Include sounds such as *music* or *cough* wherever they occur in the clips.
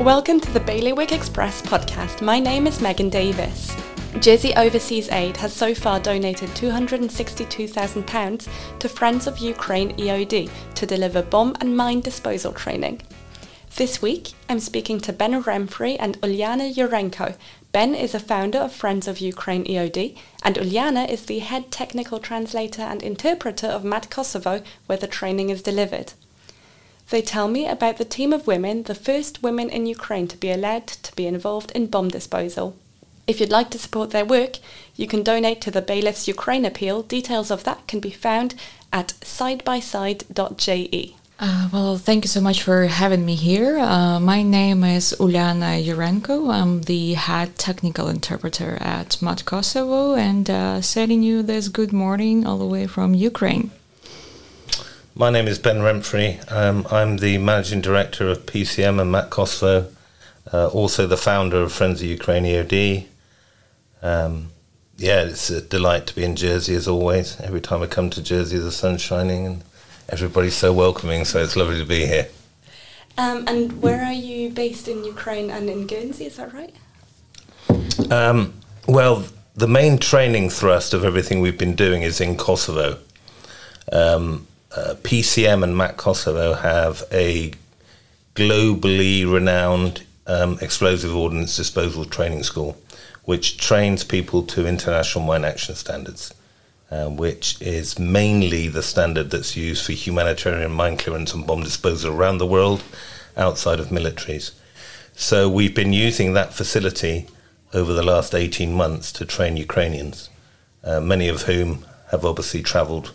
Welcome to the Bailiwick Express podcast. My name is Megan Davis. Jersey Overseas Aid has so far donated £262,000 to Friends of Ukraine EOD to deliver bomb and mine disposal training. This week, I'm speaking to Ben Remfrey and Uliana Yurenko. Ben is a founder of Friends of Ukraine EOD, and Uliana is the head technical translator and interpreter of Mat Kosovo, where the training is delivered. They tell me about the team of women, the first women in Ukraine to be allowed to be involved in bomb disposal. If you'd like to support their work, you can donate to the Bailiffs Ukraine Appeal. Details of that can be found at sidebyside.je. Uh, well, thank you so much for having me here. Uh, my name is Uliana Yurenko. I'm the head technical interpreter at Mat Kosovo and uh, sending you this good morning all the way from Ukraine. My name is Ben Remfrey. Um, I'm the managing director of PCM and Mat Kosovo, uh, also the founder of Friends of Ukraine EOD. Um, yeah, it's a delight to be in Jersey as always. Every time I come to Jersey, the sun's shining and everybody's so welcoming, so it's lovely to be here. Um, and where are you based in Ukraine and in Guernsey? Is that right? Um, well, the main training thrust of everything we've been doing is in Kosovo. Um, uh, PCM and Mat Kosovo have a globally renowned um, explosive ordnance disposal training school, which trains people to international mine action standards, uh, which is mainly the standard that's used for humanitarian mine clearance and bomb disposal around the world outside of militaries. So we've been using that facility over the last 18 months to train Ukrainians, uh, many of whom have obviously travelled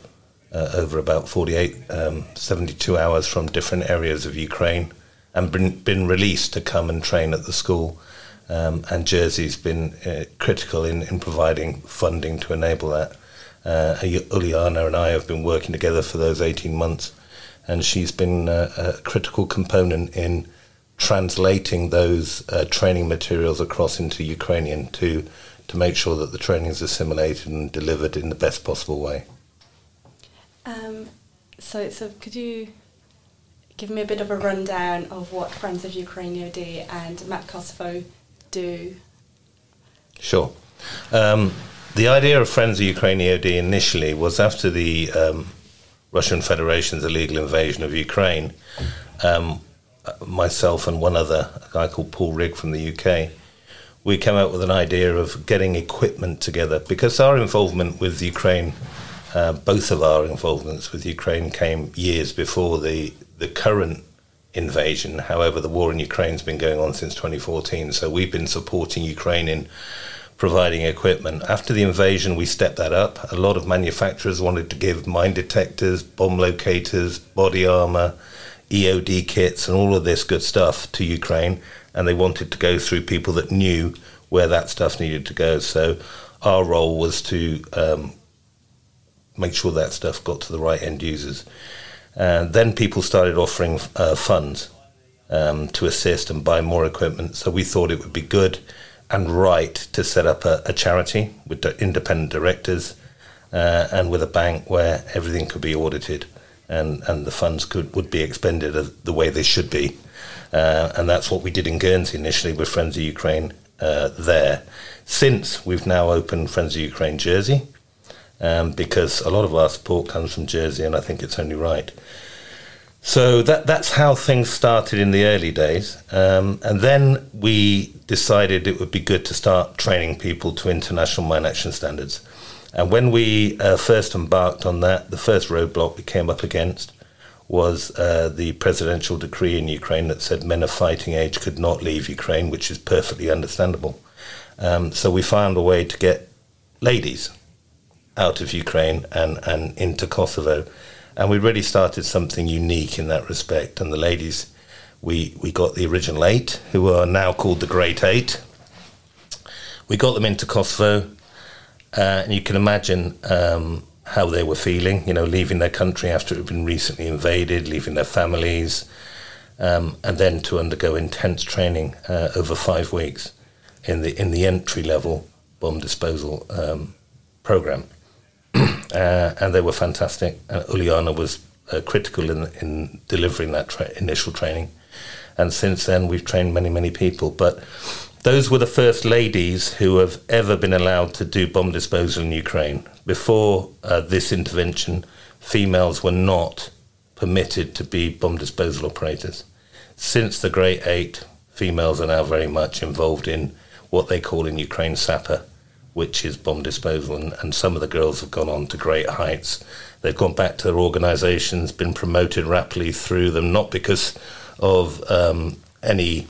uh, over about 48, um, 72 hours from different areas of Ukraine and been, been released to come and train at the school. Um, and Jersey's been uh, critical in, in providing funding to enable that. Uh, Uliana and I have been working together for those 18 months, and she's been uh, a critical component in translating those uh, training materials across into Ukrainian to to make sure that the training is assimilated and delivered in the best possible way. Um, so, so could you give me a bit of a rundown of what Friends of Ukraine EOD and Mat Kosovo do? Sure. Um, the idea of Friends of Ukraine EOD initially was after the um, Russian Federation's illegal invasion of Ukraine. Um, myself and one other, a guy called Paul Rigg from the UK, we came up with an idea of getting equipment together because our involvement with Ukraine uh, both of our involvements with Ukraine came years before the, the current invasion. However, the war in Ukraine has been going on since 2014, so we've been supporting Ukraine in providing equipment. After the invasion, we stepped that up. A lot of manufacturers wanted to give mine detectors, bomb locators, body armor, EOD kits, and all of this good stuff to Ukraine, and they wanted to go through people that knew where that stuff needed to go. So our role was to um, make sure that stuff got to the right end users. And then people started offering uh, funds um, to assist and buy more equipment. So we thought it would be good and right to set up a, a charity with independent directors uh, and with a bank where everything could be audited and, and the funds could would be expended the way they should be. Uh, and that's what we did in Guernsey initially with Friends of Ukraine uh, there. Since we've now opened Friends of Ukraine Jersey, um, because a lot of our support comes from Jersey, and I think it's only right. So that that's how things started in the early days, um, and then we decided it would be good to start training people to international mine action standards. And when we uh, first embarked on that, the first roadblock we came up against was uh, the presidential decree in Ukraine that said men of fighting age could not leave Ukraine, which is perfectly understandable. Um, so we found a way to get ladies out of Ukraine and, and into Kosovo. And we really started something unique in that respect. And the ladies, we, we got the original eight, who are now called the Great Eight. We got them into Kosovo, uh, and you can imagine um, how they were feeling, you know, leaving their country after it had been recently invaded, leaving their families, um, and then to undergo intense training uh, over five weeks in the in the entry level bomb disposal um, program *clears throat* uh, and they were fantastic. And Uliana was uh, critical in in delivering that tra- initial training. and since then we've trained many, many people. But those were the first ladies who have ever been allowed to do bomb disposal in Ukraine. Before uh, this intervention, females were not permitted to be bomb disposal operators. Since the Great Eight, females are now very much involved in what they call in Ukraine SAPA, which is bomb disposal, and, and some of the girls have gone on to great heights. They've gone back to their organisations, been promoted rapidly through them, not because of um, any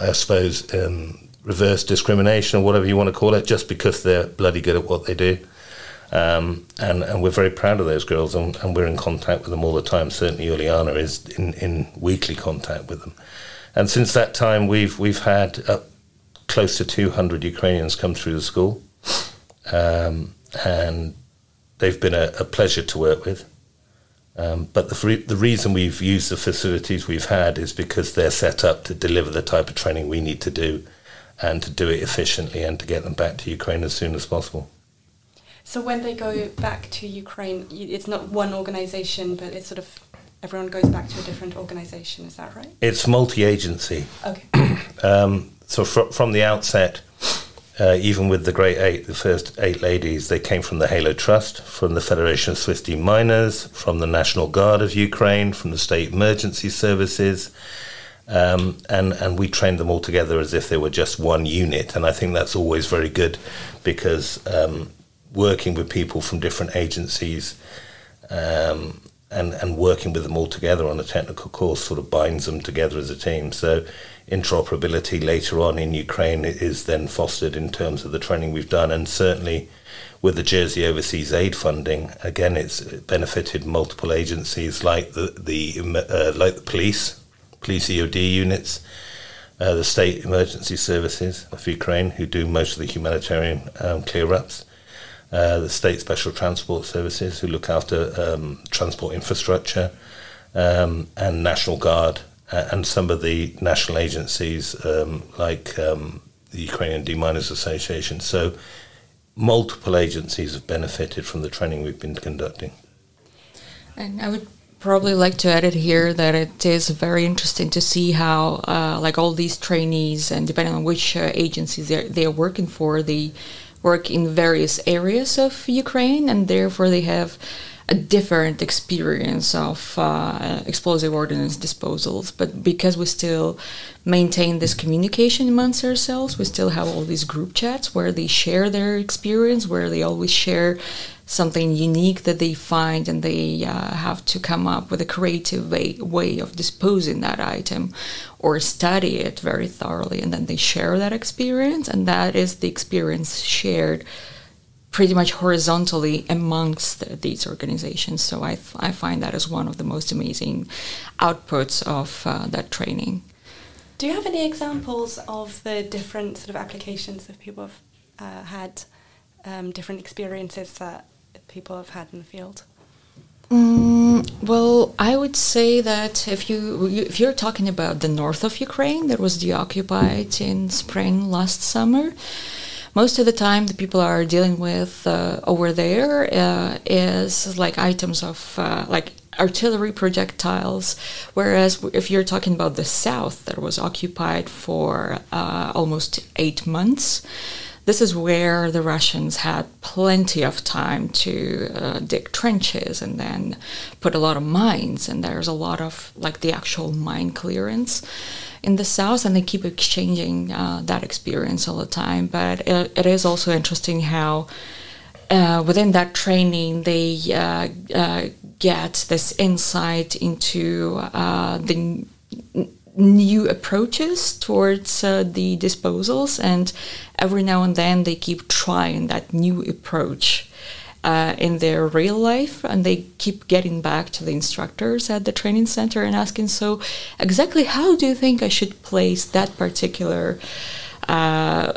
I suppose, um, reverse discrimination or whatever you want to call it, just because they're bloody good at what they do. Um, and, and we're very proud of those girls, and, and, we're in contact with them all the time. Certainly, Uliana is in, in weekly contact with them. And since that time, we've we've had uh, close to 200 Ukrainians come through the school, um, and they've been a, a pleasure to work with. Um, but the, the reason we've used the facilities we've had is because they're set up to deliver the type of training we need to do and to do it efficiently and to get them back to Ukraine as soon as possible. So when they go back to Ukraine, it's not one organization, but it's sort of everyone goes back to a different organization. Is that right? It's multi-agency. Okay. Um, so fr- from the outset, uh, even with the Great Eight, the first eight ladies, they came from the Halo Trust, from the Federation of Swiss Miners, from the National Guard of Ukraine, from the State Emergency Services. Um, and, and we trained them all together as if they were just one unit. And I think that's always very good because um, working with people from different agencies um, and, and working with them all together on a technical course sort of binds them together as a team. So interoperability later on in Ukraine is then fostered in terms of the training we've done, and certainly with the Jersey Overseas Aid funding, again, it's benefited multiple agencies like the the uh, like the police, police EOD units, uh, the state emergency services of Ukraine, who do most of the humanitarian um, clear ups. Uh, the state special transport services, who look after um, transport infrastructure, um, and National Guard, uh, and some of the national agencies um, like um, the Ukrainian Deminers Association. So multiple agencies have benefited from the training we've been conducting. And I would probably like to add it here that it is very interesting to see how, uh, like all these trainees, and depending on which uh, agencies they're, they're working for, they work in various areas of Ukraine, and therefore they have a different experience of uh, explosive ordnance disposals. But because we still maintain this communication amongst ourselves, we still have all these group chats where they share their experience, where they always share something unique that they find and they uh, have to come up with a creative way, way of disposing that item or study it very thoroughly and then they share that experience and that is the experience shared pretty much horizontally amongst these organizations. So I, I find that as one of the most amazing outputs of uh, that training. Do you have any examples of the different sort of applications that people have uh, had, um, different experiences that people have had in the field? Mm, well, I would say that if you if you're talking about the north of Ukraine that was deoccupied in spring last summer, most of the time the people are dealing with uh, over there uh, is like items of uh, like artillery projectiles whereas if you're talking about the south that was occupied for uh, almost eight months this is where the Russians had plenty of time to uh, dig trenches and then put a lot of mines, and there's a lot of like the actual mine clearance in the south, and they keep exchanging uh, that experience all the time. But it, it is also interesting how. Uh, within that training, they uh, uh, get this insight into uh, the new approaches towards uh, the disposals and every now and then they keep trying that new approach uh, in their real life and they keep getting back to the instructors at the training center and asking so exactly how do you think i should place that particular uh,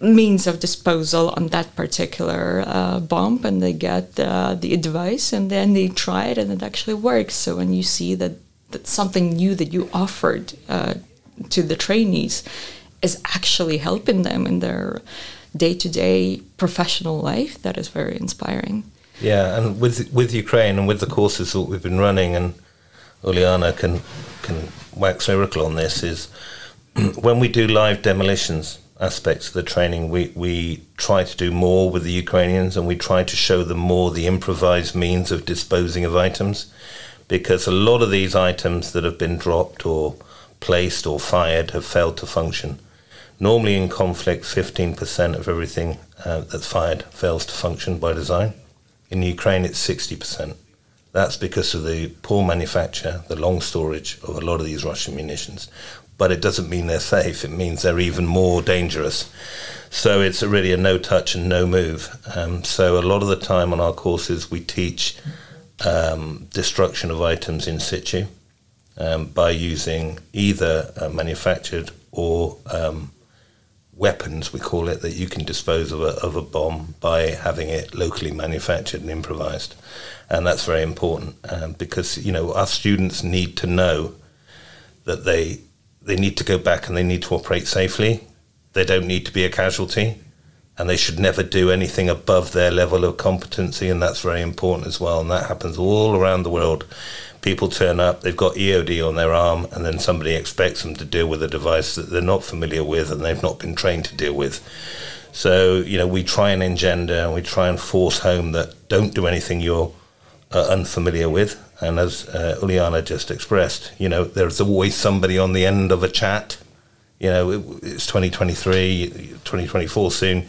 means of disposal on that particular uh, bomb and they get uh, the advice and then they try it and it actually works. So when you see that that something new that you offered uh, to the trainees is actually helping them in their day-to-day professional life that is very inspiring. Yeah and with with ukraine and with the courses that we've been running and Uliana can can wax lyrical on this is *clears throat* when we do live demolitions aspects of the training, we, we try to do more with the Ukrainians and we try to show them more the improvised means of disposing of items because a lot of these items that have been dropped or placed or fired have failed to function. Normally in conflict, 15% of everything uh, that's fired fails to function by design. In Ukraine, it's 60%. That's because of the poor manufacture, the long storage of a lot of these Russian munitions. But it doesn't mean they're safe. It means they're even more dangerous. So it's really a no touch and no move. Um, so a lot of the time on our courses, we teach um, destruction of items in situ um, by using either uh, manufactured or um, weapons, we call it, that you can dispose of a, of a bomb by having it locally manufactured and improvised. And that's very important um, because, you know, our students need to know that they, they need to go back and they need to operate safely. They don't need to be a casualty and they should never do anything above their level of competency, and that's very important as well. And that happens all around the world people turn up, they've got EOD on their arm, and then somebody expects them to deal with a device that they're not familiar with and they've not been trained to deal with. So, you know, we try and engender and we try and force home that don't do anything you're uh, unfamiliar with. And as uh, Uliana just expressed, you know, there's always somebody on the end of a chat. You know, it, it's 2023, 2024 soon.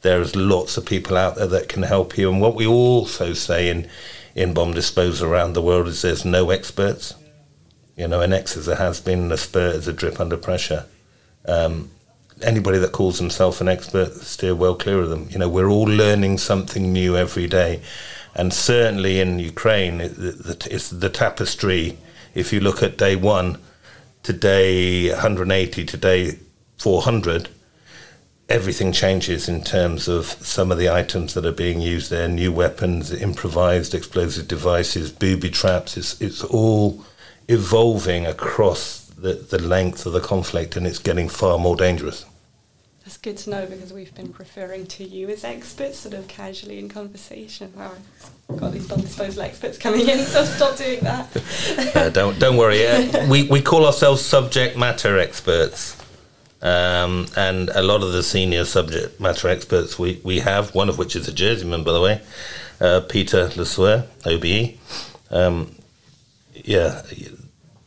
There's lots of people out there that can help you. And what we also say in in bomb disposal around the world is there's no experts. You know, an X is a has been, a spur is a drip under pressure. Um, anybody that calls himself an expert, steer well clear of them. You know, we're all learning something new every day. And certainly in Ukraine, it's the tapestry. If you look at day one to day 180 today 400, everything changes in terms of some of the items that are being used there new weapons, improvised explosive devices, booby traps. It's, it's all evolving across the, the length of the conflict and it's getting far more dangerous. That's good to know because we've been referring to you as experts sort of casually in conversation. Wow, I've got these disposal experts coming in, so stop doing that. *laughs* uh, don't, don't worry. Uh, we, we call ourselves subject matter experts. Um, and a lot of the senior subject matter experts we, we have, one of which is a Jerseyman, by the way, uh, Peter Lesueur, OBE. Um, yeah,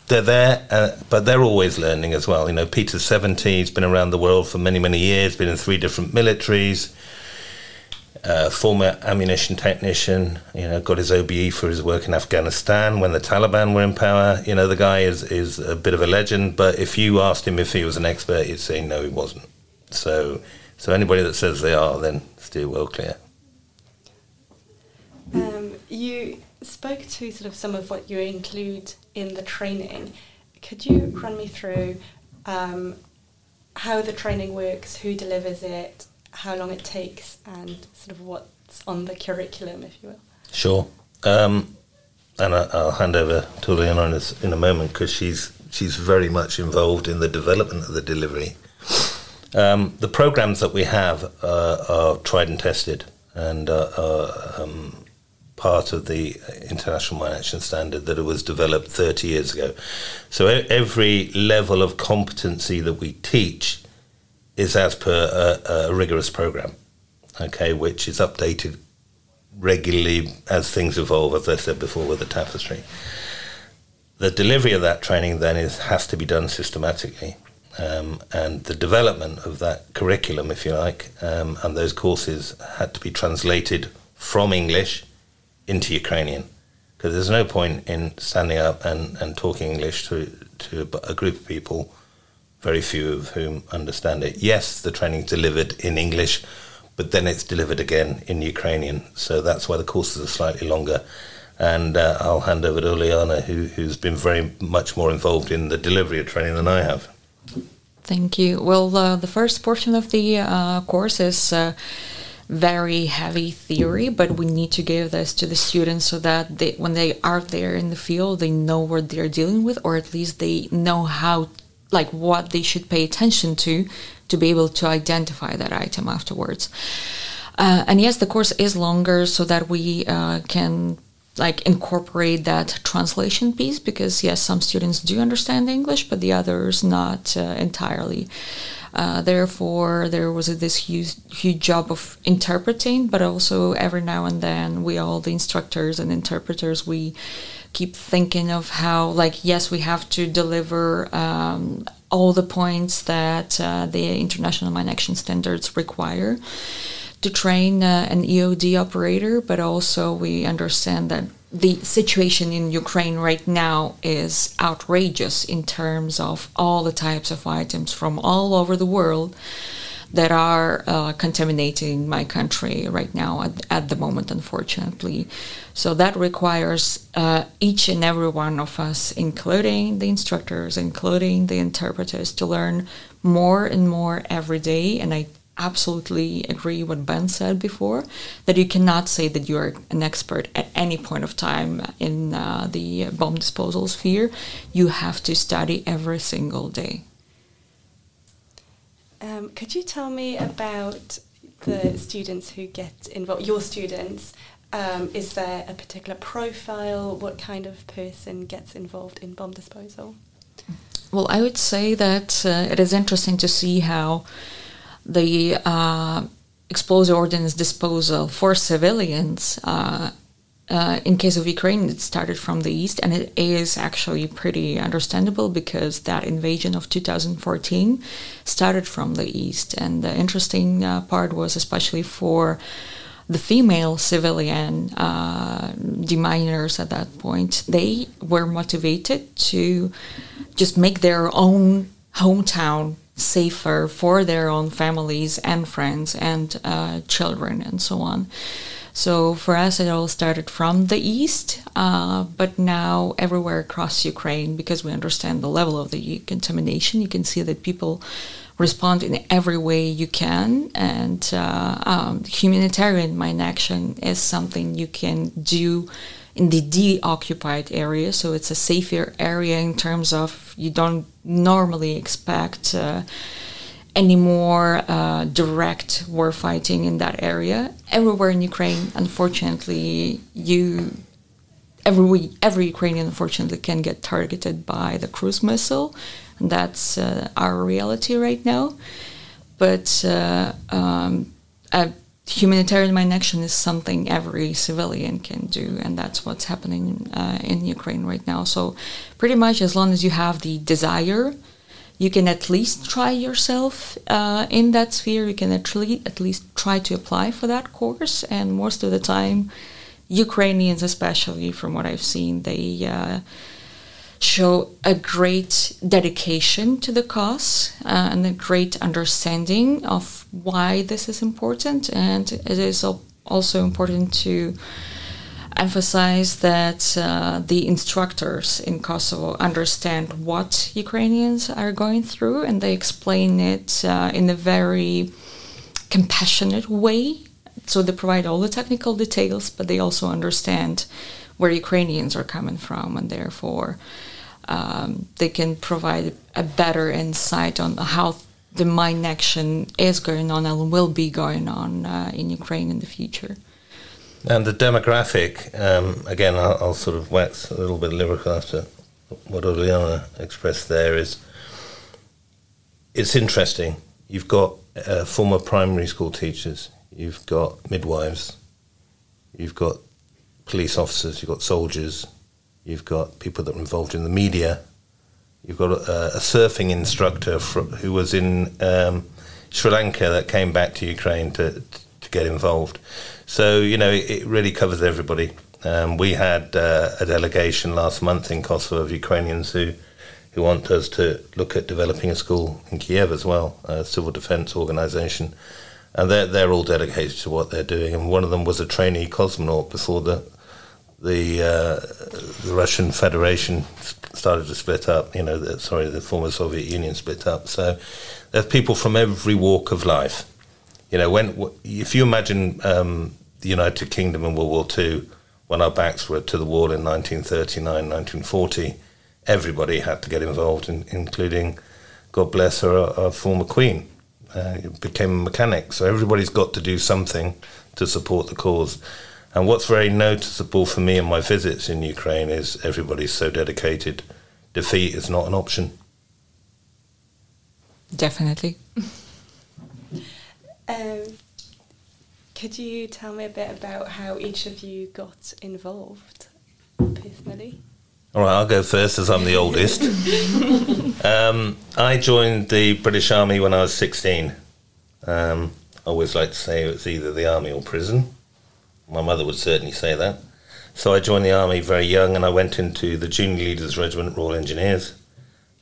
they're there, uh, but they're always learning as well. You know, Peter's 70, he's been around the world for many, many years, been in three different militaries uh, former ammunition technician, you know, got his OBE for his work in Afghanistan when the Taliban were in power. You know, the guy is, is a bit of a legend, but if you asked him if he was an expert, he'd say no, he wasn't. So, so anybody that says they are, then steer well clear. Um, you spoke to sort of some of what you include in the training. Could you run me through um, how the training works, who delivers it, how long it takes and sort of what's on the curriculum, if you will. Sure. Um, and I, will hand over to Leonora in a moment because she's she's very much involved in the development of the delivery. Um, the programs that we have uh, are tried and tested and uh, are um, part of the International Mine Action Standard that it was developed 30 years ago. So every level of competency that we teach is as per a, a rigorous program, okay, which is updated regularly as things evolve, as I said before with the tapestry. The delivery of that training then is has to be done systematically, um, and the development of that curriculum, if you like, um, and those courses had to be translated from English into Ukrainian, because there's no point in standing up and, and talking English to to a group of people very few of whom understand it. Yes, the training's delivered in English, but then it's delivered again in Ukrainian. So that's why the courses are slightly longer. And uh, I'll hand over to Uliana, who, who's been very much more involved in the delivery of training than I have. Thank you. Well, uh, the first portion of the uh, course is uh, very heavy theory, but we need to give this to the students so that they, when they are there in the field, they know what they're dealing with, or at least they know how like what they should pay attention to to be able to identify that item afterwards. Uh, and yes, the course is longer so that we uh, can like incorporate that translation piece because yes some students do understand english but the others not uh, entirely uh, therefore there was this huge, huge job of interpreting but also every now and then we all the instructors and interpreters we keep thinking of how like yes we have to deliver um, all the points that uh, the international mine action standards require to train uh, an EOD operator, but also we understand that the situation in Ukraine right now is outrageous in terms of all the types of items from all over the world that are uh, contaminating my country right now at, at, the moment, unfortunately. So that requires uh, each and every one of us, including the instructors, including the interpreters, to learn more and more every day. And I absolutely agree with what Ben said before that you cannot say that you're an expert at any point of time in uh, the bomb disposal sphere. You have to study every single day. Um, could you tell me about the students who get involved, your students? Um, is there a particular profile? What kind of person gets involved in bomb disposal? Well, I would say that uh, it is interesting to see how the uh, explosive ordnance disposal for civilians. Uh, uh, in case of Ukraine, it started from the east, and it is actually pretty understandable because that invasion of 2014 started from the east. And the interesting uh, part was, especially for the female civilian uh, deminers at that point, they were motivated to just make their own hometown safer for their own families and friends and uh, children and so on. So for us, it all started from the east, uh, but now everywhere across Ukraine, because we understand the level of the contamination, you can see that people respond in every way you can. And uh, um, humanitarian mine action is something you can do in the de-occupied area, so it's a safer area in terms of you don't normally expect uh, any more uh, direct war fighting in that area. Everywhere in Ukraine, unfortunately, you every every Ukrainian unfortunately can get targeted by the cruise missile, and that's uh, our reality right now. But uh, um, humanitarian action is something every civilian can do, and that's what's happening uh, in Ukraine right now. So, pretty much as long as you have the desire, you can at least try yourself uh, in that sphere. You can actually at least try to apply for that course, and most of the time, Ukrainians, especially from what I've seen, they uh, show a great dedication to the cause uh, and a great understanding of why this is important. And it is also important to emphasize that uh, the instructors in Kosovo understand what Ukrainians are going through and they explain it uh, in a very compassionate way. So they provide all the technical details, but they also understand where Ukrainians are coming from and therefore um, they can provide a better insight on how the mine action is going on and will be going on uh, in Ukraine in the future. And the demographic, um, again, I'll, I'll, sort of wax a little bit lyrical after what Uliana expressed there, is it's interesting. You've got uh, former primary school teachers, you've got midwives, you've got police officers, you've got soldiers, You've got people that are involved in the media. You've got a, a surfing instructor who was in um, Sri Lanka that came back to Ukraine to, to get involved. So, you know, it, it really covers everybody. Um, we had uh, a delegation last month in Kosovo of Ukrainians who, who want us to look at developing a school in Kiev as well, a civil defense organization. And they're, they're all dedicated to what they're doing. And one of them was a trainee cosmonaut before the, the uh, the Russian Federation started to split up. You know, the, sorry, the former Soviet Union split up. So there's people from every walk of life. You know, when if you imagine um, the United Kingdom in World War II, when our backs were to the wall in 1939, 1940, everybody had to get involved, in, including, God bless her, our, former Queen. Uh, became a mechanic. So everybody's got to do something to support the cause And what's very noticeable for me in my visits in Ukraine is everybody's so dedicated. Defeat is not an option. Definitely. *laughs* um, could you tell me a bit about how each of you got involved personally? All right, I'll go first as I'm the oldest. *laughs* um, I joined the British Army when I was 16. Um, I always like to say it was either the army or prison. My mother would certainly say that. So I joined the army very young and I went into the Junior Leaders Regiment Royal Engineers.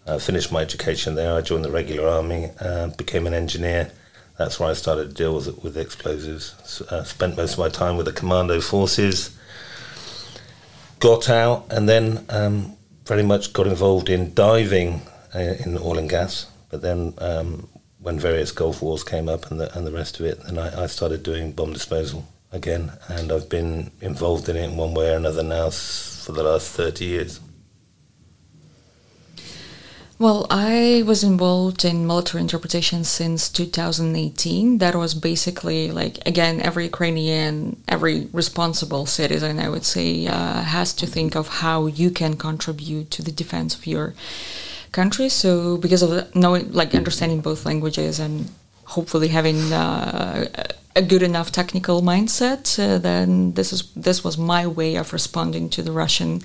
I finished my education there. I joined the regular army, uh, became an engineer. That's where I started to deal with, with explosives. Uh, spent most of my time with the commando forces. Got out and then um, very much got involved in diving uh, in oil and gas. But then um, when various Gulf Wars came up and the, and the rest of it, then I, I started doing bomb disposal again, and I've been involved in it in one way or another now for the last 30 years. Well, I was involved in military interpretation since 2018. That was basically like, again, every Ukrainian, every responsible citizen, I would say, uh, has to think of how you can contribute to the defense of your country. So, because of knowing, like, understanding both languages and hopefully having uh, a good enough technical mindset, uh, then this is this was my way of responding to the Russian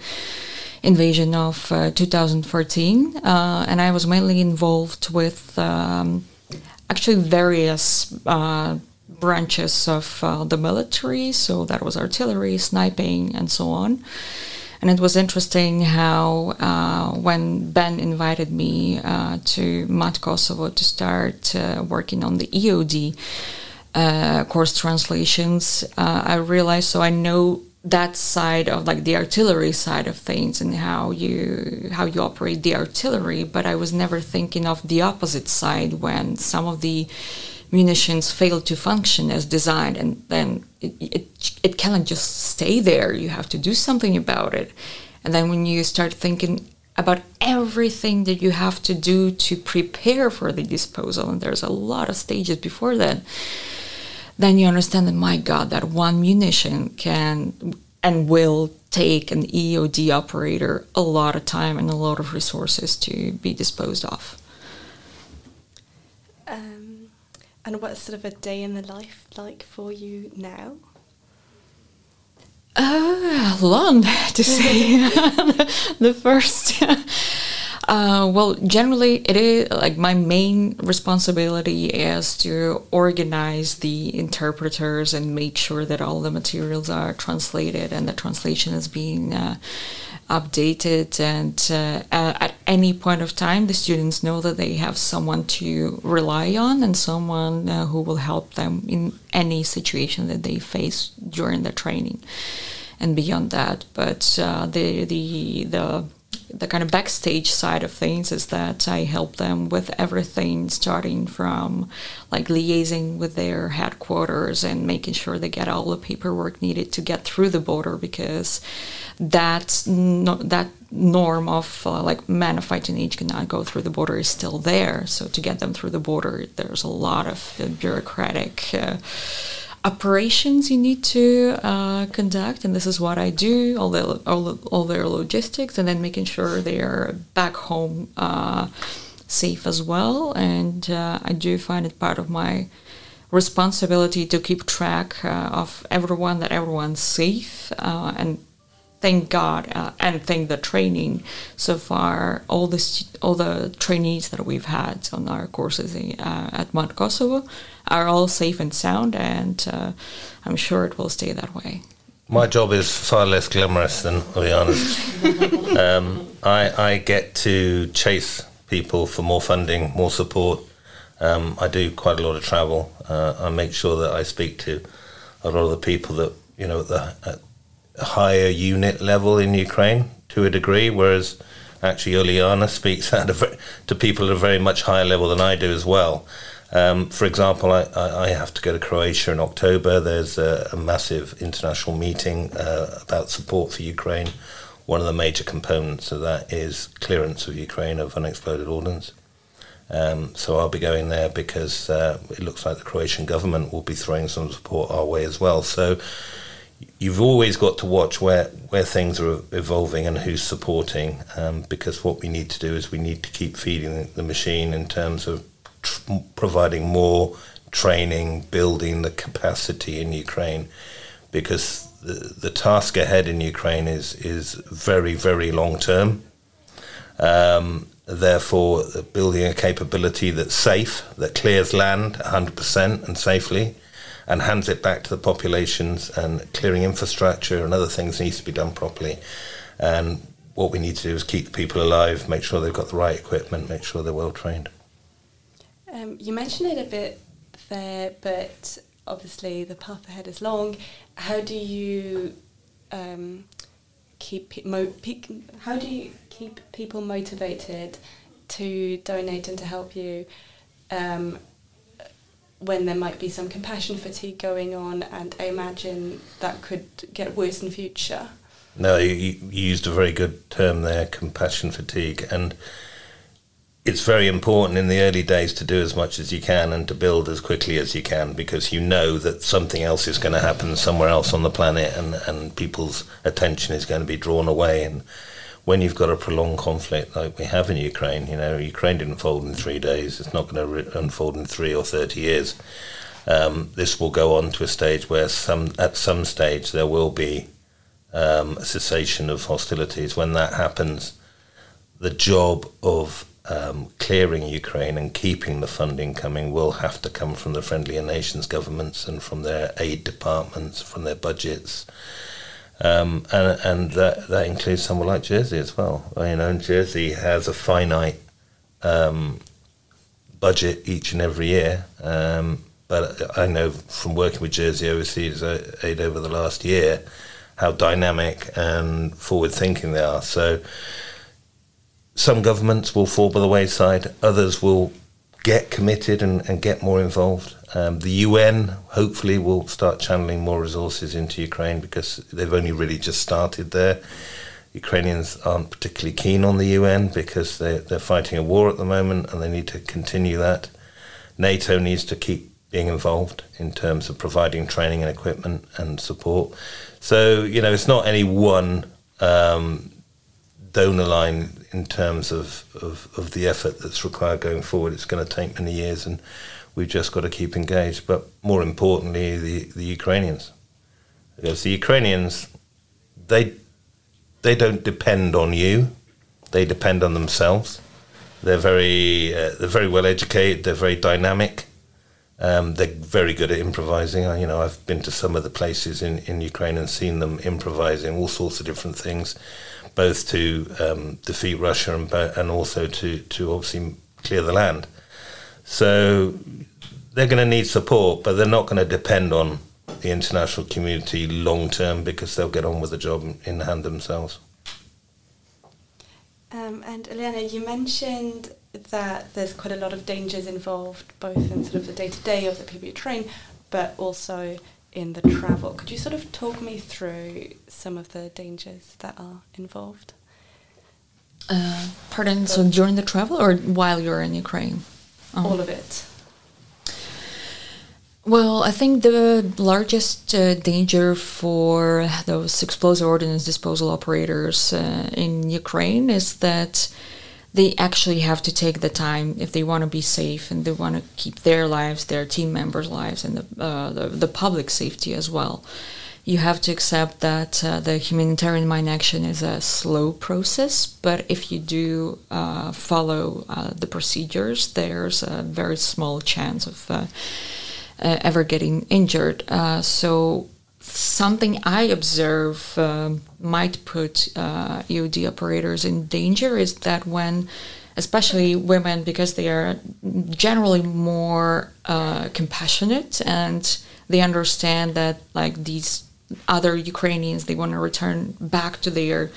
invasion of uh, 2014, uh, and I was mainly involved with um, actually various uh, branches of uh, the military. So that was artillery, sniping, and so on. And it was interesting how uh, when Ben invited me uh, to Mat Kosovo to start working on the EOD Uh, course translations, uh, I realized so I know that side of like the artillery side of things and how you how you operate the artillery but i was never thinking of the opposite side when some of the munitions fail to function as designed and then it, it, it cannot just stay there. You have to do something about it. And then when you start thinking about everything that you have to do to prepare for the disposal and there's a lot of stages before that then you understand that my god that one munition can and will take an EOD operator a lot of time and a lot of resources to be disposed of. Um, and what's sort of a day in the life like for you now? Uh, long *laughs* to say. *laughs* the first uh, well, generally, it is like my main responsibility is to organize the interpreters and make sure that all the materials are translated and the translation is being uh, updated. And uh, at any point of time, the students know that they have someone to rely on and someone uh, who will help them in any situation that they face during the training and beyond that. But uh, the the the the kind of backstage side of things is that I help them with everything, starting from like liaising with their headquarters and making sure they get all the paperwork needed to get through the border because that that norm of uh, like man of fighting age cannot go through the border is still there. So to get them through the border, there's a lot of uh, bureaucratic. Uh, operations you need to uh, conduct, and this is what I do. All the all, all their logistics, and then making sure they are back home uh, safe as well. And uh, I do find it part of my responsibility to keep track uh, of everyone that everyone's safe uh, and thank God uh, and thank the training so far. All the all the trainees that we've had on our courses uh, at Mat Kosovo are all safe and sound, and uh, I'm sure it will stay that way. My job is far less glamorous than, I'll be honest. *laughs* um, I, I get to chase people for more funding, more support. Um, I do quite a lot of travel. Uh, I make sure that I speak to a lot of the people that you know at the at higher unit level in Ukraine to a degree, whereas actually Uliana speaks *laughs* a, to people at a very much higher level than I do as well. Um, for example, I, I, have to go to Croatia in October. There's a, a massive international meeting uh, about support for Ukraine. One of the major components of that is clearance of Ukraine of unexploded ordnance. Um, so I'll be going there because uh, it looks like the Croatian government will be throwing some support our way as well. So you've always got to watch where where things are evolving and who's supporting, um, because what we need to do is we need to keep feeding the machine in terms of tr- providing more training, building the capacity in Ukraine, because the, the task ahead in Ukraine is is very very long term. Um, therefore, building a capability that's safe, that clears land 100% and safely, and hands it back to the populations, and clearing infrastructure and other things needs to be done properly. And what we need to do is keep the people alive, make sure they've got the right equipment, make sure they're well trained. Um, you mentioned it a bit there, but obviously the path ahead is long. How do you um, keep mo- how do you keep people motivated to donate and to help you um, when there might be some compassion fatigue going on, and I imagine that could get worse in future. No, you, you used a very good term there, compassion fatigue, and it's very important in the early days to do as much as you can and to build as quickly as you can because you know that something else is going to happen somewhere else on the planet and, and people's attention is going to be drawn away. And when you've got a prolonged conflict like we have in Ukraine, you know, Ukraine didn't fold in three days, it's not going to re- unfold in three or 30 years. Um, this will go on to a stage where some at some stage there will be um, a cessation of hostilities. When that happens, the job of um, clearing Ukraine and keeping the funding coming will have to come from the friendlier nations governments and from their aid departments, from their budgets. Um, and and that, that includes somewhere like Jersey as well. You know, Jersey has a finite um, budget each and every year. Um, but I know from working with Jersey Overseas Aid over the last year how dynamic and forward thinking they are. So some governments will fall by the wayside, others will get committed and, and get more involved. Um, the UN hopefully will start channeling more resources into Ukraine because they've only really just started there. Ukrainians aren't particularly keen on the UN because they're, they're fighting a war at the moment and they need to continue that. NATO needs to keep being involved in terms of providing training and equipment and support. So, you know, it's not any one um, donor line in terms of, of, of the effort that's required going forward. It's going to take many years, and we've just got to keep engaged. But more importantly, the, the Ukrainians, because the Ukrainians, they they don't depend on you; they depend on themselves. They're very uh, they're very well educated. They're very dynamic. Um, they're very good at improvising. You know, I've been to some of the places in, in Ukraine and seen them improvising all sorts of different things both to um, defeat Russia and, and also to, to obviously clear the land. So they're going to need support, but they're not going to depend on the international community long term because they'll get on with the job in hand themselves. Um, and Uliana, you mentioned that there's quite a lot of dangers involved, both in sort of the day to day of the people you train, but also in the travel. Could you sort of talk me through some of the dangers that are involved? Uh, pardon, so, so during the travel or while you're in Ukraine? Um, All of it. Well, I think the largest uh, danger for those explosive ordnance disposal operators uh, in Ukraine is that they actually have to take the time if they want to be safe and they want to keep their lives, their team members' lives, and the, uh, the, the, public safety as well. You have to accept that uh, the humanitarian mine action is a slow process, but if you do uh, follow uh, the procedures, there's a very small chance of uh, uh, ever getting injured. so something I observe might put uh, EOD operators in danger is that when, especially women, because they are generally more uh, compassionate and they understand that like these other Ukrainians, they want to return back to their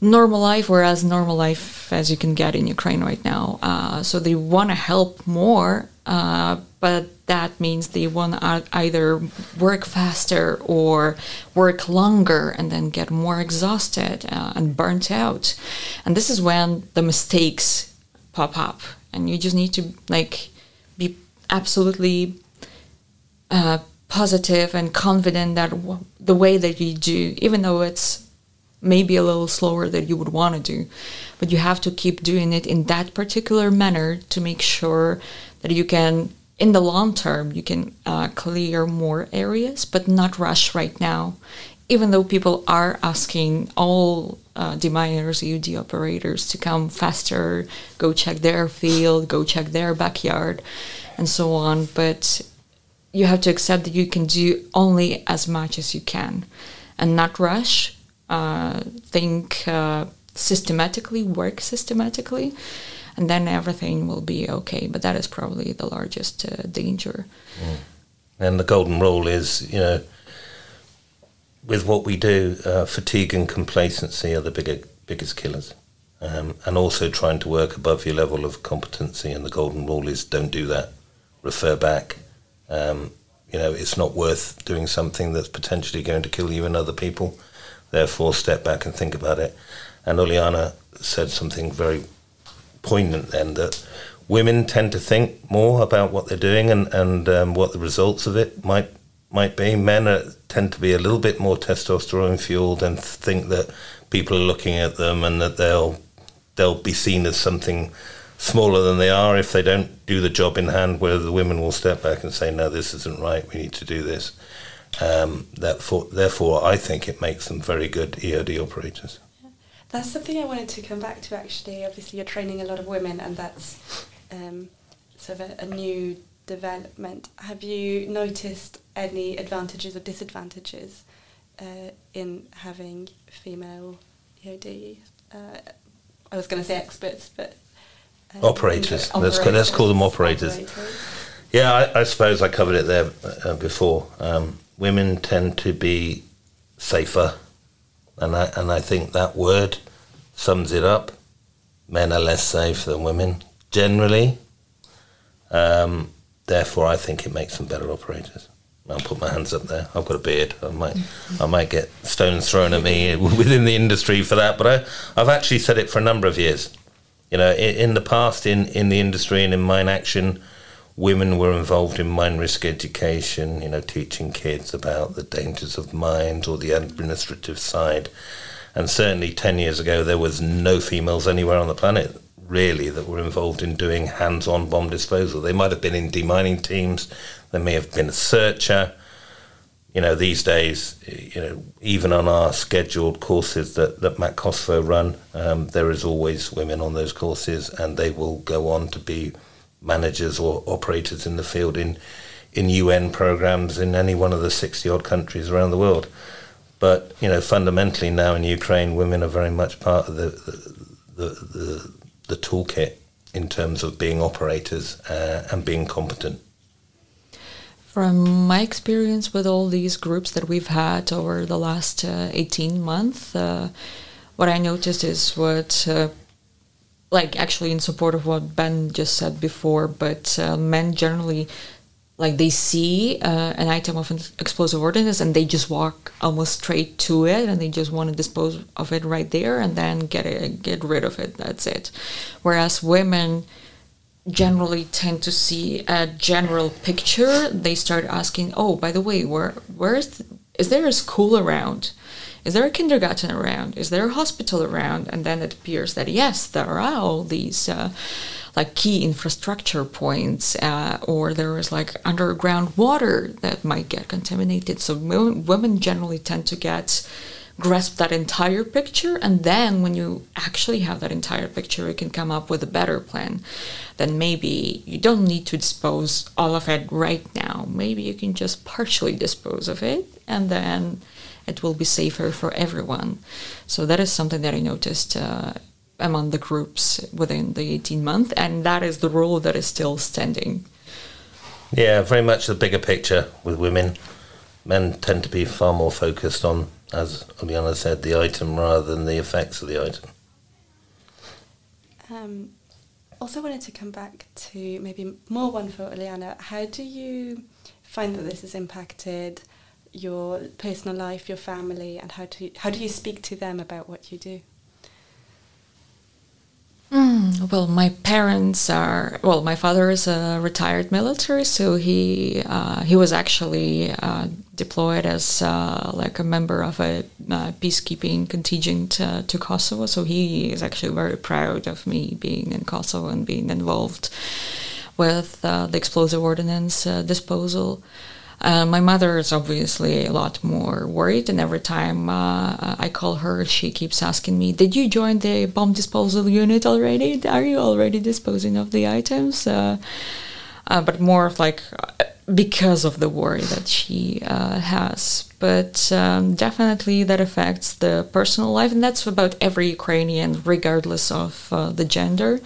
normal life, whereas normal life as you can get in Ukraine right now. Uh, so they want to help more, uh, but that means they want to either work faster or work longer and then get more exhausted uh, and burnt out. And this is when the mistakes pop up, and you just need to like be absolutely uh, positive and confident that w- the way that you do, even though it's maybe a little slower than you would want to do, but you have to keep doing it in that particular manner to make sure that you can, in the long term, you can uh, clear more areas, but not rush right now. Even though people are asking all uh, deminers, EOD operators to come faster, go check their field, go check their backyard, and so on, but you have to accept that you can do only as much as you can and not rush uh, think uh, systematically work systematically and then everything will be okay. But that is probably the largest uh, danger. Mm. and the golden rule is you know with what we do uh, fatigue and complacency are the bigger, biggest killers. Um, and also trying to work above your level of competency and the golden rule is don't do that. Refer back um, you know, it's not worth doing something that's potentially going to kill you and other people. Therefore, step back and think about it. And Uliana said something very poignant then that women tend to think more about what they're doing and, and um, what the results of it might might be. Men are, tend to be a little bit more testosterone fueled and think that people are looking at them and that they'll they'll be seen as something smaller than they are if they don't do the job in hand, where the women will step back and say, no, this isn't right, we need to do this. Um, therefore, therefore, I think it makes them very good EOD operators. That's something I wanted to come back to actually. Obviously, you're training a lot of women, and that's um, sort of a, a new development. Have you noticed any advantages or disadvantages uh, in having female EOD? Uh, I was going to say experts, but operators. Let's, let's call them operators. operators. Yeah, I, I, suppose I covered it there uh, before. Um, women tend to be safer, and I and I think that word sums it up. Men are less safe than women generally. Um, therefore, I think it makes them better operators. I'll put my hands up there. I've got a beard. I might, I might get stones thrown at me *laughs* within the industry for that. But I, I've actually said it for a number of years. You know, in, in the past, in, in the industry and in mine action, women were involved in mine risk education, you know, teaching kids about the dangers of mines or the administrative side. And certainly 10 years ago, there was no females anywhere on the planet really that were involved in doing hands-on bomb disposal. They might have been in demining teams. they may have been a searcher you know, these days, you know, even on our scheduled courses that, that Mat Kosovo run, um, there is always women on those courses, and they will go on to be managers or operators in the field in in UN programs in any one of the 60 odd countries around the world. But you know, fundamentally now in Ukraine, women are very much part of the the, the, the, the toolkit in terms of being operators uh, and being competent. From my experience with all these groups that we've had over the last uh, 18 months, uh, what I noticed is what, uh, like, actually in support of what Ben just said before, but uh, men generally, like, they see uh, an item of an explosive ordnance and they just walk almost straight to it and they just want to dispose of it right there and then get it, get rid of it. That's it. Whereas women, generally tend to see a general picture, they start asking, "Oh, by the way, where where is th- is there a school around? Is there a kindergarten around? Is there a hospital around?" And then it appears that yes, there are all these. Uh, like key infrastructure points, uh, or there is like underground water that might get contaminated. So women generally tend to get grasp that entire picture and then when you actually have that entire picture you can come up with a better plan then maybe you don't need to dispose all of it right now. Maybe you can just partially dispose of it and then it will be safer for everyone. So that is something that i noticed uh, among the groups within the 18 month and that is the rule that is still standing. Yeah very much the bigger picture with women. Men tend to be far more focused on as Uliana said, the item rather than the effects of the item. Um, also wanted to come back to maybe more one for Uliana. How do you find that this has impacted your personal life, your family, and how do you, how do you speak to them about what you do? Mm. Well, my parents are well. My father is a retired military, so he uh, he was actually uh, deployed as uh, like a member of a uh, peacekeeping contingent uh, to Kosovo. So he is actually very proud of me being in Kosovo and being involved with uh, the explosive ordnance disposal. Uh, my mother is obviously a lot more worried, and every time uh, I call her, she keeps asking me, "Did you join the bomb disposal unit already? Are you already disposing of the items?" Uh, uh but more of like uh, because of the worry that she has. But um, definitely that affects the personal life, and that's about every Ukrainian, regardless of the gender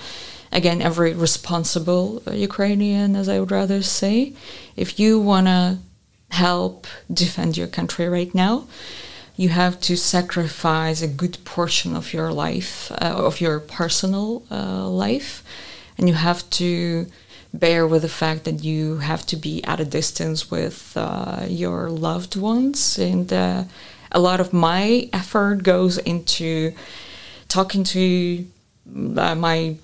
again, every responsible Ukrainian, as I would rather say, if you want to help defend your country right now, you have to sacrifice a good portion of your life, uh, of your personal uh, life, and you have to bear with the fact that you have to be at a distance with uh, your loved ones. And uh, a lot of my effort goes into talking to uh, my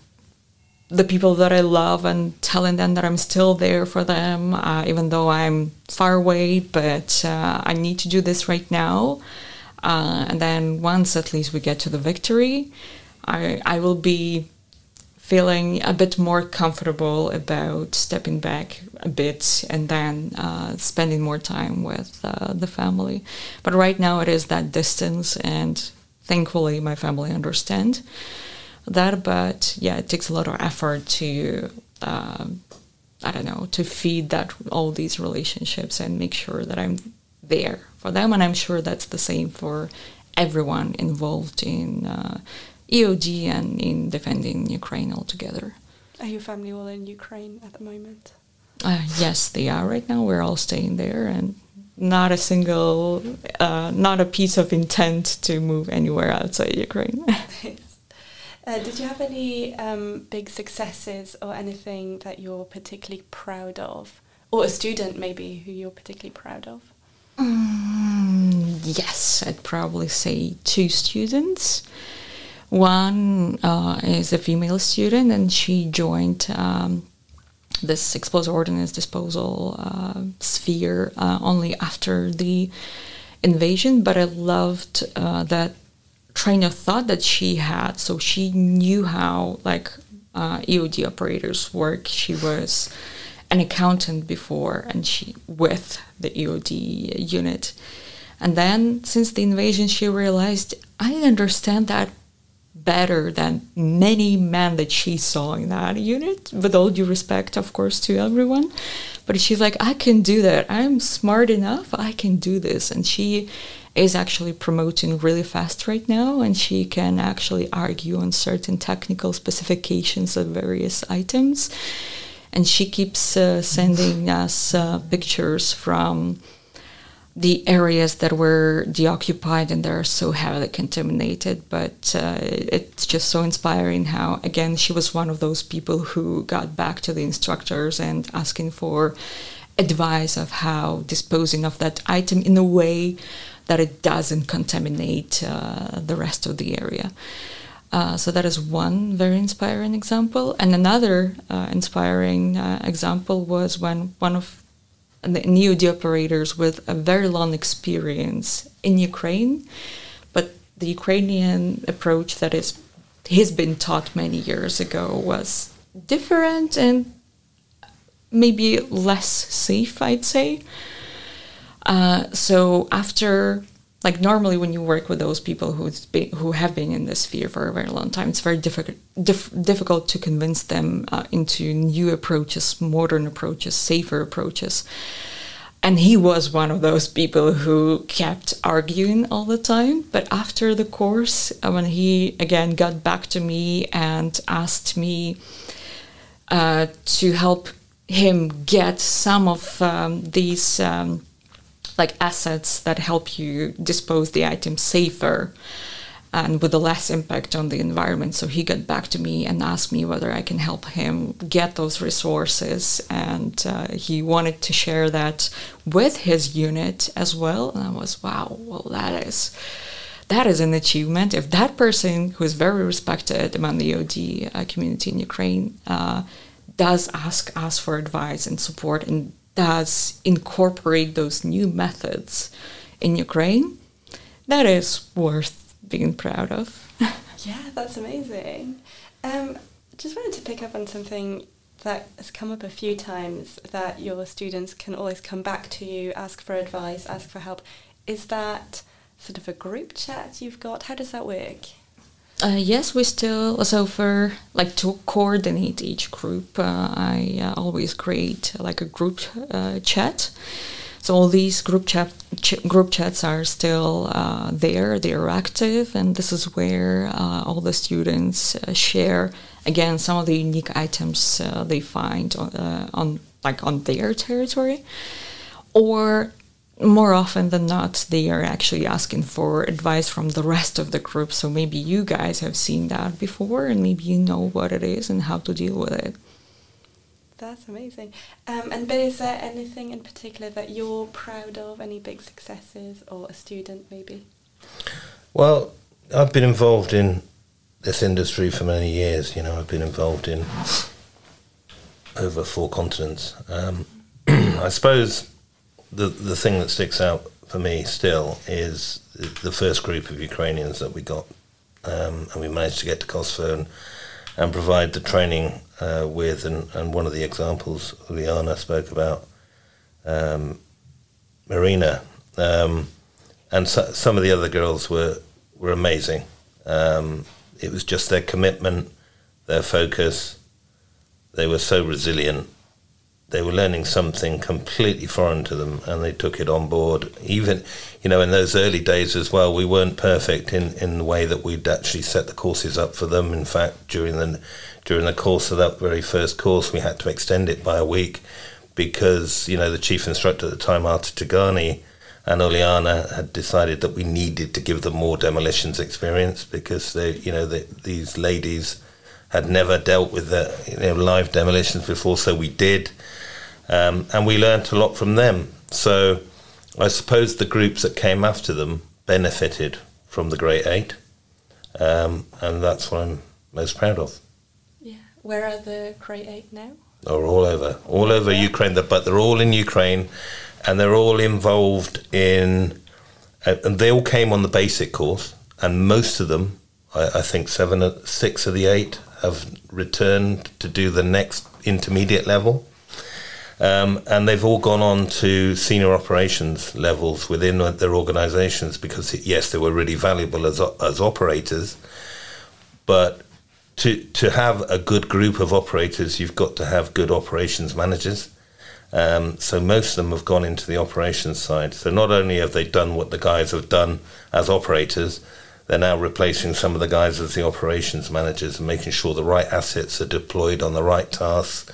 the people that I love and telling them that I'm still there for them, uh, even though I'm far away, but uh, I need to do this right now. Uh, and then once at least we get to the victory, I, I will be feeling a bit more comfortable about stepping back a bit and then uh, spending more time with uh, the family. But right now it is that distance, and thankfully my family understand that, but yeah, it takes a lot of effort to, uh, I don't know, to feed that all these relationships and make sure that I'm there for them, and I'm sure that's the same for everyone involved in uh, EOD and in defending Ukraine altogether. Are your family all in Ukraine at the moment? Uh, yes, they are right now. We're all staying there, and not a single, uh, not a piece of intent to move anywhere outside Ukraine. *laughs* Uh, did you have any um, big successes or anything that you're particularly proud of? Or a student, maybe, who you're particularly proud of? Mm, yes, I'd probably say two students. One uh, is a female student, and she joined um, this explosive ordnance disposal uh, sphere uh, only after the invasion. But I loved uh, that train of thought that she had. So she knew how like uh, EOD operators work. She was an accountant before, and she with the EOD unit. And then since the invasion, she realized I understand that better than many men that she saw in that unit. With all due respect, of course, to everyone. But she's like, I can do that. I'm smart enough. I can do this. And she is actually promoting really fast right now, and she can actually argue on certain technical specifications of various items. And she keeps uh, sending *sighs* us uh, pictures from the areas that were deoccupied and they're so heavily contaminated. But uh, it's just so inspiring how, again, she was one of those people who got back to the instructors and asking for advice of how disposing of that item in a way that it doesn't contaminate uh, the rest of the area. Uh, so that is one very inspiring example. And another uh, inspiring uh, example was when one of the EOD operators with a very long experience in Ukraine, but the Ukrainian approach that is he's been taught many years ago was different and maybe less safe, I'd say. Uh, so after like normally when you work with those people who's been, who have been in this sphere for a very long time, it's very difficult dif- difficult to convince them uh, into new approaches, modern approaches, safer approaches. And he was one of those people who kept arguing all the time. But after the course, uh, when he again got back to me and asked me uh, to help him get some of um, these um, like assets that help you dispose the item safer and with a less impact on the environment. So he got back to me and asked me whether I can help him get those resources. And uh, he wanted to share that with his unit as well. And I was, wow, well, that is that is an achievement. If that person who is very respected among the EOD uh, community in Ukraine uh, does ask us for advice and support and does incorporate those new methods in Ukraine, that is worth being proud of. *laughs* yeah, that's amazing. Um, just wanted to pick up on something that has come up a few times that your students can always come back to you, ask for advice, ask for help. Is that sort of a group chat you've got? How does that work? Uh, yes, we still so for like to coordinate each group. Uh, I uh, always create like a group uh, chat. So all these group chat ch- group chats are still uh, there. They are active, and this is where uh, all the students share again some of the unique items they find on, on like on their territory, or more often than not, they are actually asking for advice from the rest of the group. So maybe you guys have seen that before and maybe you know what it is and how to deal with it. That's amazing. Um, and but is there anything in particular that you're proud of? Any big successes or a student maybe? Well, I've been involved in this industry for many years. You know, I've been involved in over four continents. Um, *clears throat* I suppose the the thing that sticks out for me still is the first group of Ukrainians that we got, um, and we managed to get to Kosovo and, and provide the training uh, with, and, and one of the examples Liana spoke about, um, Marina, um, and so, some of the other girls were were amazing. Um, it was just their commitment, their focus. They were so resilient they were learning something completely foreign to them and they took it on board. Even, you know, in those early days as well, we weren't perfect in, in the way that we'd actually set the courses up for them. In fact, during the, during the course of that very first course, we had to extend it by a week because, you know, the chief instructor at the time, Artur Tigani, and Uliana had decided that we needed to give them more demolitions experience because they, you know, these ladies had never dealt with the, you know, live demolitions before, so we did um, and we learnt a lot from them. So I suppose the groups that came after them benefited from the Great Eight, um, and that's what I'm most proud of. Yeah, where are the Great Eight now? They're all over, all over yeah. Ukraine, but they're all in Ukraine, and they're all involved in, uh, and they all came on the basic course, and most of them, I, I think seven, six of the eight, have returned to do the next intermediate level. Um, and they've all gone on to senior operations levels within their organizations because, yes, they were really valuable as, as operators. But to, to have a good group of operators, you've got to have good operations managers. Um, so most of them have gone into the operations side. So not only have they done what the guys have done as operators, they're now replacing some of the guys as the operations managers and making sure the right assets are deployed on the right tasks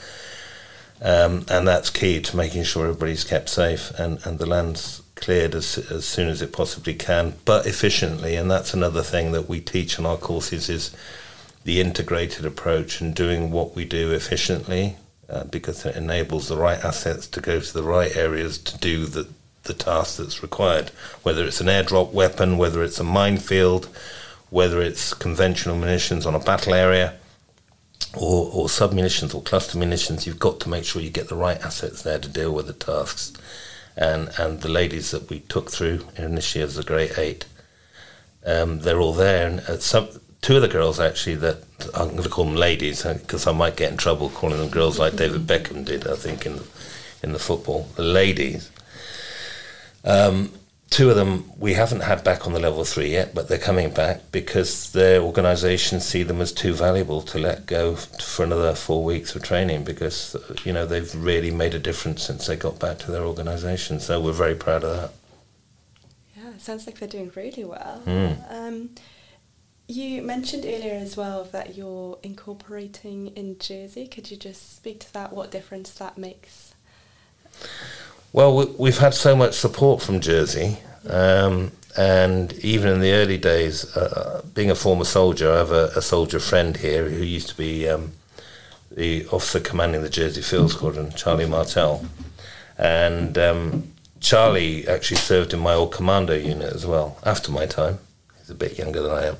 um, and that's key to making sure everybody's kept safe and, and the land's cleared as, as soon as it possibly can, but efficiently. And that's another thing that we teach in our courses is the integrated approach and doing what we do efficiently uh, because it enables the right assets to go to the right areas to do the, the task that's required, whether it's an airdrop weapon, whether it's a minefield, whether it's conventional munitions on a battle area or, or sub munitions or cluster munitions, you've got to make sure you get the right assets there to deal with the tasks. And and the ladies that we took through initially as the Great Eight, um, they're all there. And uh, some two of the girls actually that I'm going to call them ladies because uh, I might get in trouble calling them girls like David Beckham did. I think in in the football, the ladies. Um, two of them we haven't had back on the level three yet, but they're coming back because their organisations see them as too valuable to let go for another four weeks of training because you know they've really made a difference since they got back to their organisation. So we're very proud of that. Yeah, it sounds like they're doing really well. Mm. Um, you mentioned earlier as well that you're incorporating in Jersey. Could you just speak to that? What difference that makes? Well, we, have had so much support from Jersey, um, and even in the early days, uh, being a former soldier, I have a, a, soldier friend here who used to be um, the officer commanding the Jersey Field Squadron, Charlie Martell, and um, Charlie actually served in my old commando unit as well after my time. He's a bit younger than I am.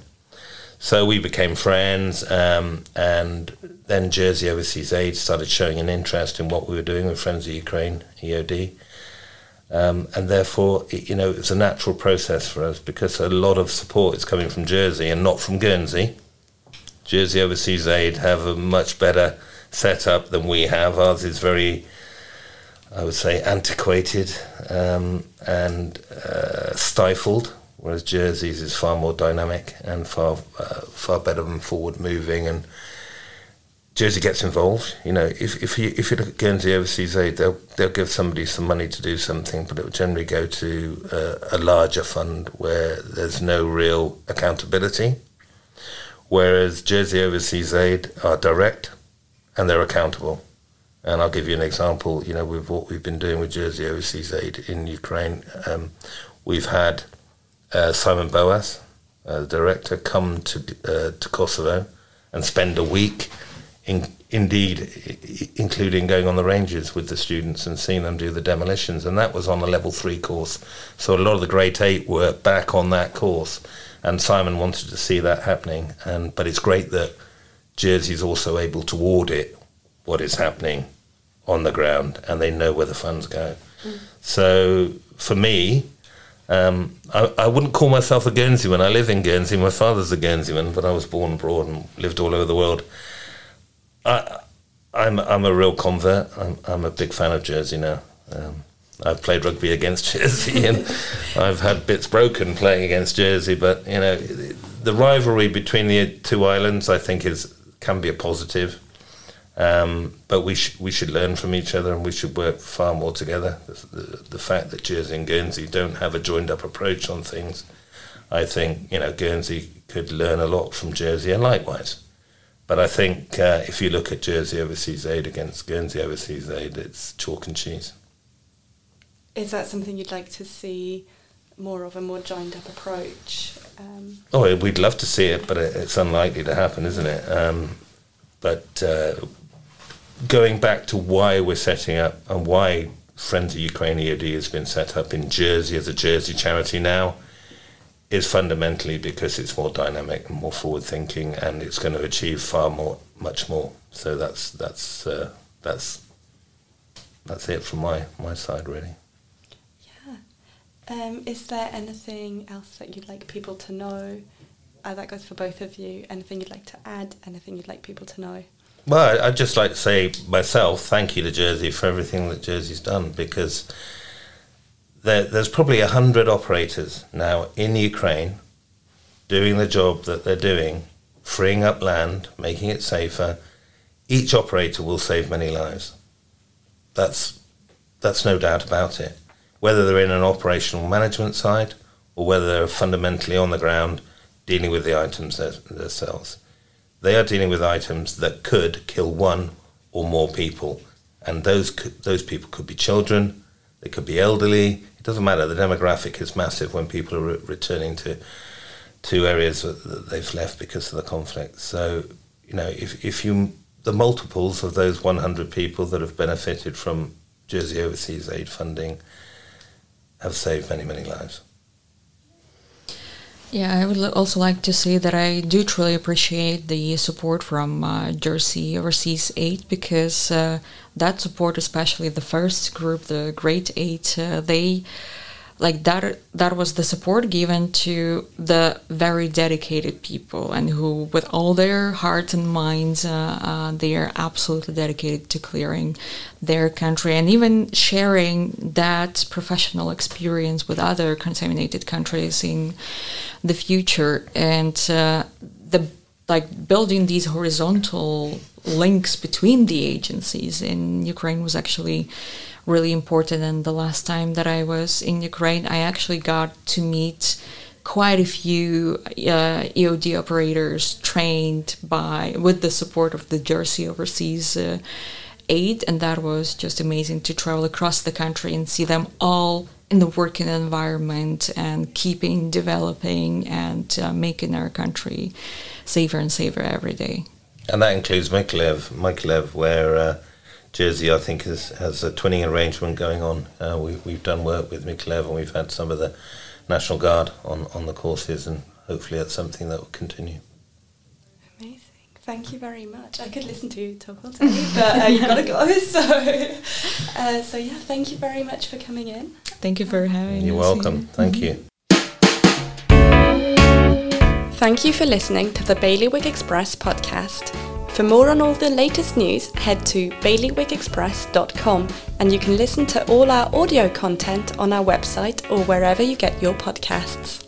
So we became friends, um, and then Jersey Overseas Aid started showing an interest in what we were doing with Friends of Ukraine, EOD. Um, and therefore, it, you know, it's a natural process for us because a lot of support is coming from Jersey and not from Guernsey. Jersey Overseas Aid have a much better setup than we have. Ours is very, I would say, antiquated um, and uh, stifled, whereas Jersey's is far more dynamic and far uh, far better and forward moving and Jersey gets involved. You know, if if you if you look at Guernsey Overseas Aid, they'll they'll give somebody some money to do something, but it will generally go to uh, a larger fund where there's no real accountability. Whereas Jersey Overseas Aid are direct and they're accountable. And I'll give you an example. You know, with what we've been doing with Jersey Overseas Aid in Ukraine, um, we've had uh, Simon Boas, uh, the director, come to uh, to Kosovo and spend a week in, indeed, including going on the ranges with the students and seeing them do the demolitions. And that was on the level three course. So a lot of the Great Eight were back on that course. And Simon wanted to see that happening. And But it's great that Jersey is also able to audit what is happening on the ground and they know where the funds go. Mm. So for me, um, I, I, wouldn't call myself a Guernseyman. I live in Guernsey. My father's a Guernseyman, but I was born abroad and lived all over the world. I, I'm I'm a real convert. I'm I'm a big fan of Jersey now. Um, I've played rugby against *laughs* Jersey, and I've had bits broken playing against Jersey. But you know, the rivalry between the two islands, I think, is can be a positive. Um, but we sh- we should learn from each other, and we should work far more together. The, the, the fact that Jersey and Guernsey don't have a joined up approach on things, I think you know Guernsey could learn a lot from Jersey, and likewise. But I think uh, if you look at Jersey Overseas Aid against Guernsey Overseas Aid, it's chalk and cheese. Is that something you'd like to see more of a more joined up approach? Um, oh, we'd love to see it, but it's unlikely to happen, isn't it? Um, but uh, going back to why we're setting up and why Friends of Ukraine EOD has been set up in Jersey as a Jersey charity now is fundamentally because it's more dynamic and more forward thinking, and it's going to achieve far more, much more. So that's that's uh, that's that's it from my my side, really. Yeah. Um, is there anything else that you'd like people to know? Uh, that goes for both of you. Anything you'd like to add? Anything you'd like people to know? Well, I'd just like to say myself, thank you to Jersey for everything that Jersey's done because there, there's probably a hundred operators now in Ukraine doing the job that they're doing, freeing up land, making it safer. Each operator will save many lives. That's that's no doubt about it. Whether they're in an operational management side or whether they're fundamentally on the ground dealing with the items themselves, they are dealing with items that could kill one or more people, and those those people could be children, they could be elderly, doesn't matter. The demographic is massive when people are re- returning to to areas that they've left because of the conflict. So you know, if if you the multiples of those 100 people that have benefited from Jersey Overseas Aid funding have saved many many lives. Yeah, I would also like to say that I do truly appreciate the support from uh, Jersey Overseas Aid because uh, that support, especially the first group, the Great Eight, uh, they like that that was the support given to the very dedicated people and who with all their hearts and minds uh, uh, they are absolutely dedicated to clearing their country and even sharing that professional experience with other contaminated countries in the future. And uh, the like building these horizontal links between the agencies in Ukraine was actually really important. And the last time that I was in Ukraine, I actually got to meet quite a few uh, EOD operators trained by with the support of the Jersey Overseas uh, Aid, and that was just amazing to travel across the country and see them all in the working environment and keeping developing and uh, making our country safer and safer every day. And that includes Mykolaiv, Mykolaiv, where uh, Jersey, I think, has, has a twinning arrangement going on. Uh, we, we've done work with Mykolaiv and we've had some of the National Guard on, on the courses, and hopefully that's something that will continue. Amazing. Thank you very much. I could listen to you talk all day, but uh, you've got to go. *laughs* So, uh, so yeah, thank you very much for coming in. Thank you for having me. You're us welcome. here. Thank you. Thank you for listening to the Bailiwick Express podcast. For more on all the latest news, head to bailiwickexpress.com and you can listen to all our audio content on our website or wherever you get your podcasts.